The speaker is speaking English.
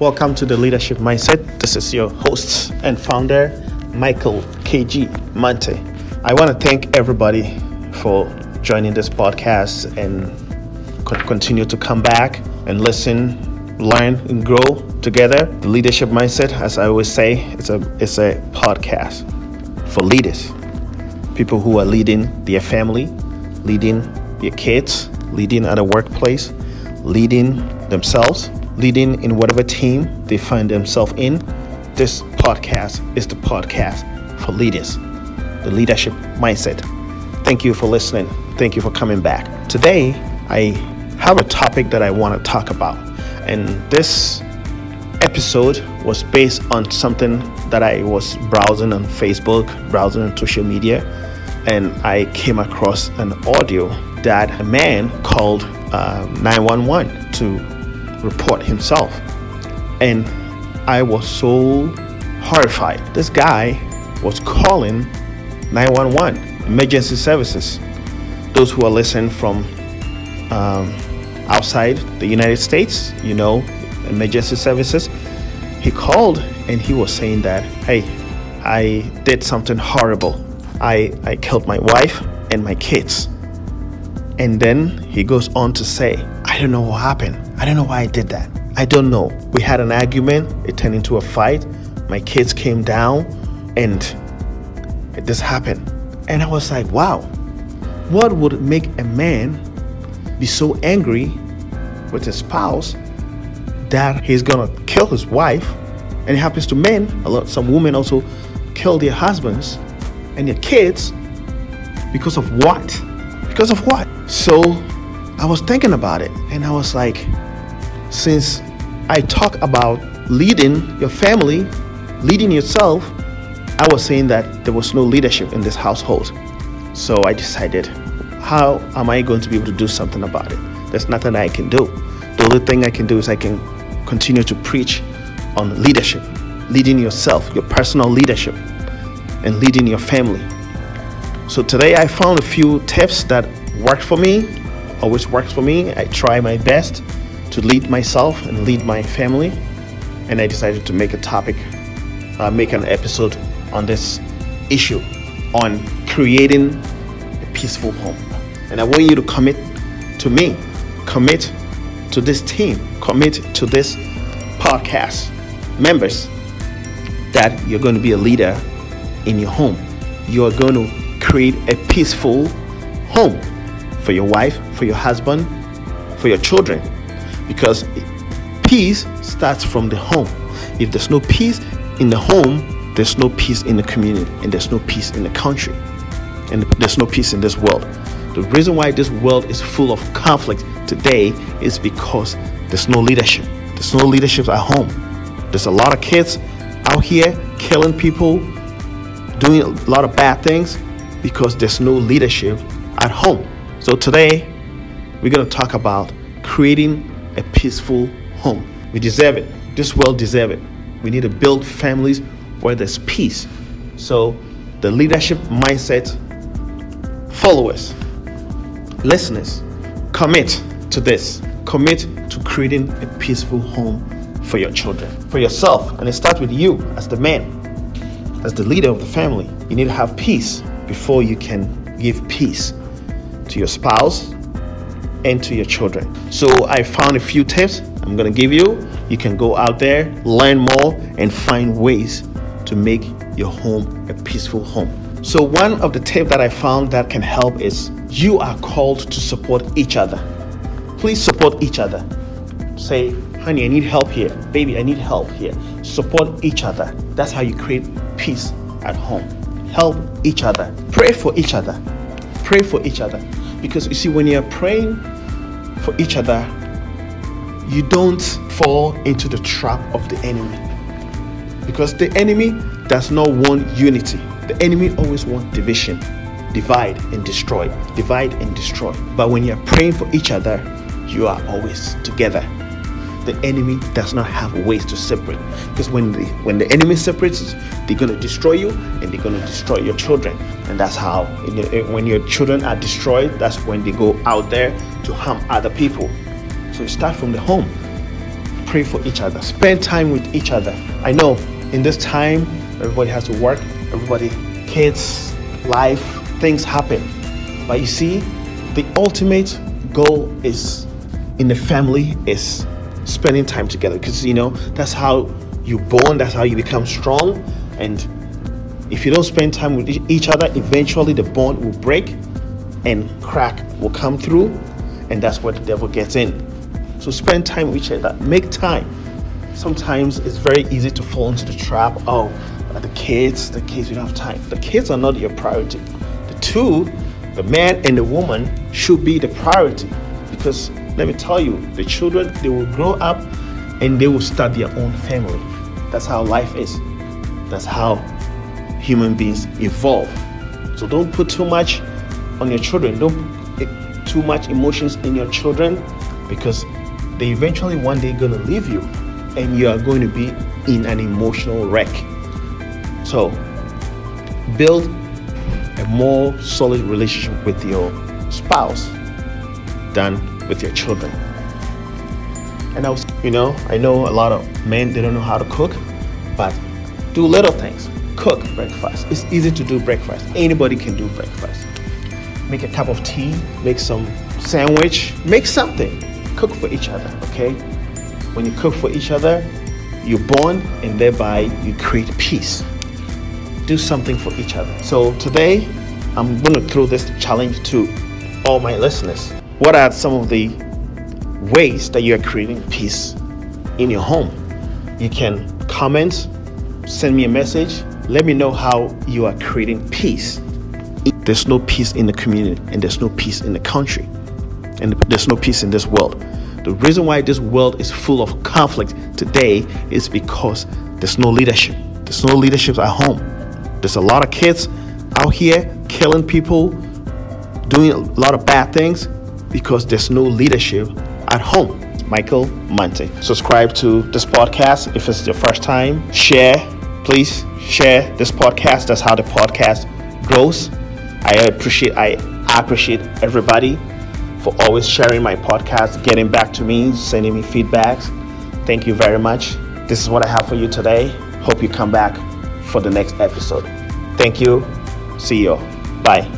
Welcome to the Leadership Mindset. This is your host and founder, Michael KG Mante. I want to thank everybody for joining this podcast and continue to come back and listen, learn, and grow together. The Leadership Mindset, as I always say, it's a it's a podcast for leaders, people who are leading their family, leading their kids, leading at a workplace, leading themselves, leading in whatever team they find themselves in. This podcast is the podcast for leaders, the leadership mindset. Thank you for listening. Thank you for coming back. Today, I have a topic that I want to talk about, and this episode was based on something that I was browsing on Facebook, browsing on social media, and I came across an audio that a man called uh, 911 to report himself. And I was so horrified. This guy was calling 911, emergency services. Those who are listening from um, outside the United States, you know, emergency services. He called and he was saying that, hey, I did something horrible. I, I killed my wife and my kids. And then he goes on to say, I don't know what happened. I don't know why I did that. I don't know. We had an argument, it turned into a fight. My kids came down and this happened. And I was like, wow, what would make a man be so angry with his spouse that he's gonna kill his wife? And it happens to men, a lot some women also kill their husbands and their kids because of what? Because of what? So I was thinking about it and I was like, since I talk about leading your family, leading yourself, I was saying that there was no leadership in this household. So I decided, how am I going to be able to do something about it? There's nothing I can do. The only thing I can do is I can continue to preach on leadership, leading yourself, your personal leadership, and leading your family. So today I found a few tips that worked for me, always works for me. I try my best to lead myself and lead my family, and I decided to make a topic, uh, make an episode on this issue on creating a peaceful home. And I want you to commit to me, commit to this team, commit to this podcast members that you're going to be a leader in your home. You are going to create a peaceful home for your wife, for your husband, for your children. Because peace starts from the home. If there's no peace in the home, there's no peace in the community, and there's no peace in the country, and there's no peace in this world. The reason why this world is full of conflict today is because there's no leadership. There's no leadership at home. There's a lot of kids out here killing people, doing a lot of bad things because there's no leadership at home. So today, we're going to talk about creating a peaceful home. We deserve it. This world deserves it. We need to build families where there's peace. So, the leadership mindset followers, listeners, commit to this. Commit to creating a peaceful home for your children, for yourself. And it starts with you as the man, as the leader of the family. You need to have peace before you can give peace to your spouse, and to your children. So I found a few tips I'm going to give you. You can go out there, learn more, and find ways to make your home a peaceful home. So one of the tips that I found that can help is you are called to support each other. Please support each other. Say, honey, I need help here. Baby, I need help here. Support each other. That's how you create peace at home. Help each other. Pray for each other. Pray for each other. Because you see, when you're praying for each other, you don't fall into the trap of the enemy. Because the enemy does not want unity. The enemy always wants division, divide and destroy, divide and destroy. But when you're praying for each other, you are always together the enemy does not have ways to separate. Because when the when the enemy separates, they're gonna destroy you and they're gonna destroy your children. And that's how when your children are destroyed, that's when they go out there to harm other people. So it starts from the home. pray for each other, spend time with each other. I know in this time, everybody has to work, everybody, kids, life, things happen. But you see, the ultimate goal is in the family is spending time together because you know that's how you bond, that's how you become strong. And if you don't spend time with each other, eventually the bond will break and crack will come through, and that's where the devil gets in. So spend time with each other. Make time. Sometimes it's very easy to fall into the trap. Oh, the kids, the kids, you don't have time. The kids are not your priority. The two, the man and the woman, should be the priority. Because let me tell you, the children, they will grow up and they will start their own family. That's how life is. That's how human beings evolve. So don't put too much on your children. Don't put too much emotions in your children because they eventually one day gonna leave you and you are going to be in an emotional wreck. So build a more solid relationship with your spouse than with your children. And I was, you know, I know a lot of men they don't know how to cook, but do little things. Cook breakfast. It's easy to do breakfast. Anybody can do breakfast. Make a cup of tea, make some sandwich, make something cook for each other, okay? When you cook for each other, you bond and thereby you create peace. Do something for each other. So today, I'm going to throw this challenge to all my listeners. What are some of the ways that you are creating peace in your home? You can comment, send me a message, let me know how you are creating peace. There's no peace in the community and there's no peace in the country and there's no peace in this world. The reason why this world is full of conflict today is because there's no leadership. There's no leadership at home. There's a lot of kids out here killing people, doing a lot of bad things because there's no leadership at home. Michael Monte. Subscribe to this podcast if it's your first time. Share, please share this podcast. That's how the podcast grows. I appreciate I appreciate everybody for always sharing my podcast, getting back to me, sending me feedbacks. Thank you very much. This is what I have for you today. Hope you come back for the next episode. Thank you. See you. Bye.